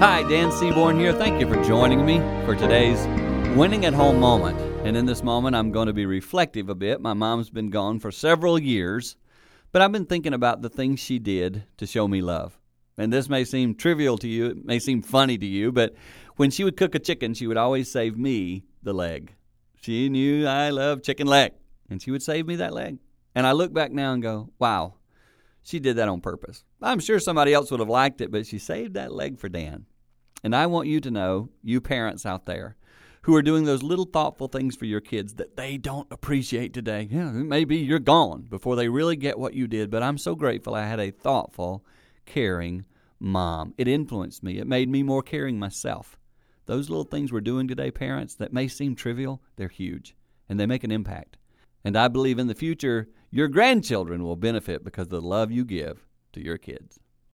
Hi, Dan Seaborn here. Thank you for joining me for today's Winning at Home moment. And in this moment, I'm going to be reflective a bit. My mom's been gone for several years, but I've been thinking about the things she did to show me love. And this may seem trivial to you, it may seem funny to you, but when she would cook a chicken, she would always save me the leg. She knew I love chicken leg, and she would save me that leg. And I look back now and go, wow, she did that on purpose. I'm sure somebody else would have liked it, but she saved that leg for Dan. And I want you to know, you parents out there who are doing those little thoughtful things for your kids that they don't appreciate today. Yeah, maybe you're gone before they really get what you did, but I'm so grateful I had a thoughtful, caring mom. It influenced me, it made me more caring myself. Those little things we're doing today, parents, that may seem trivial, they're huge and they make an impact. And I believe in the future, your grandchildren will benefit because of the love you give to your kids.